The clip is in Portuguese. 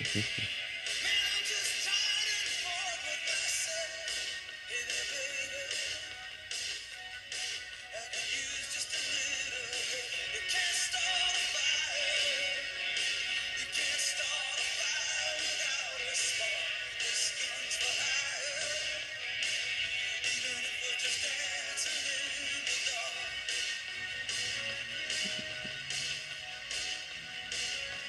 Existe.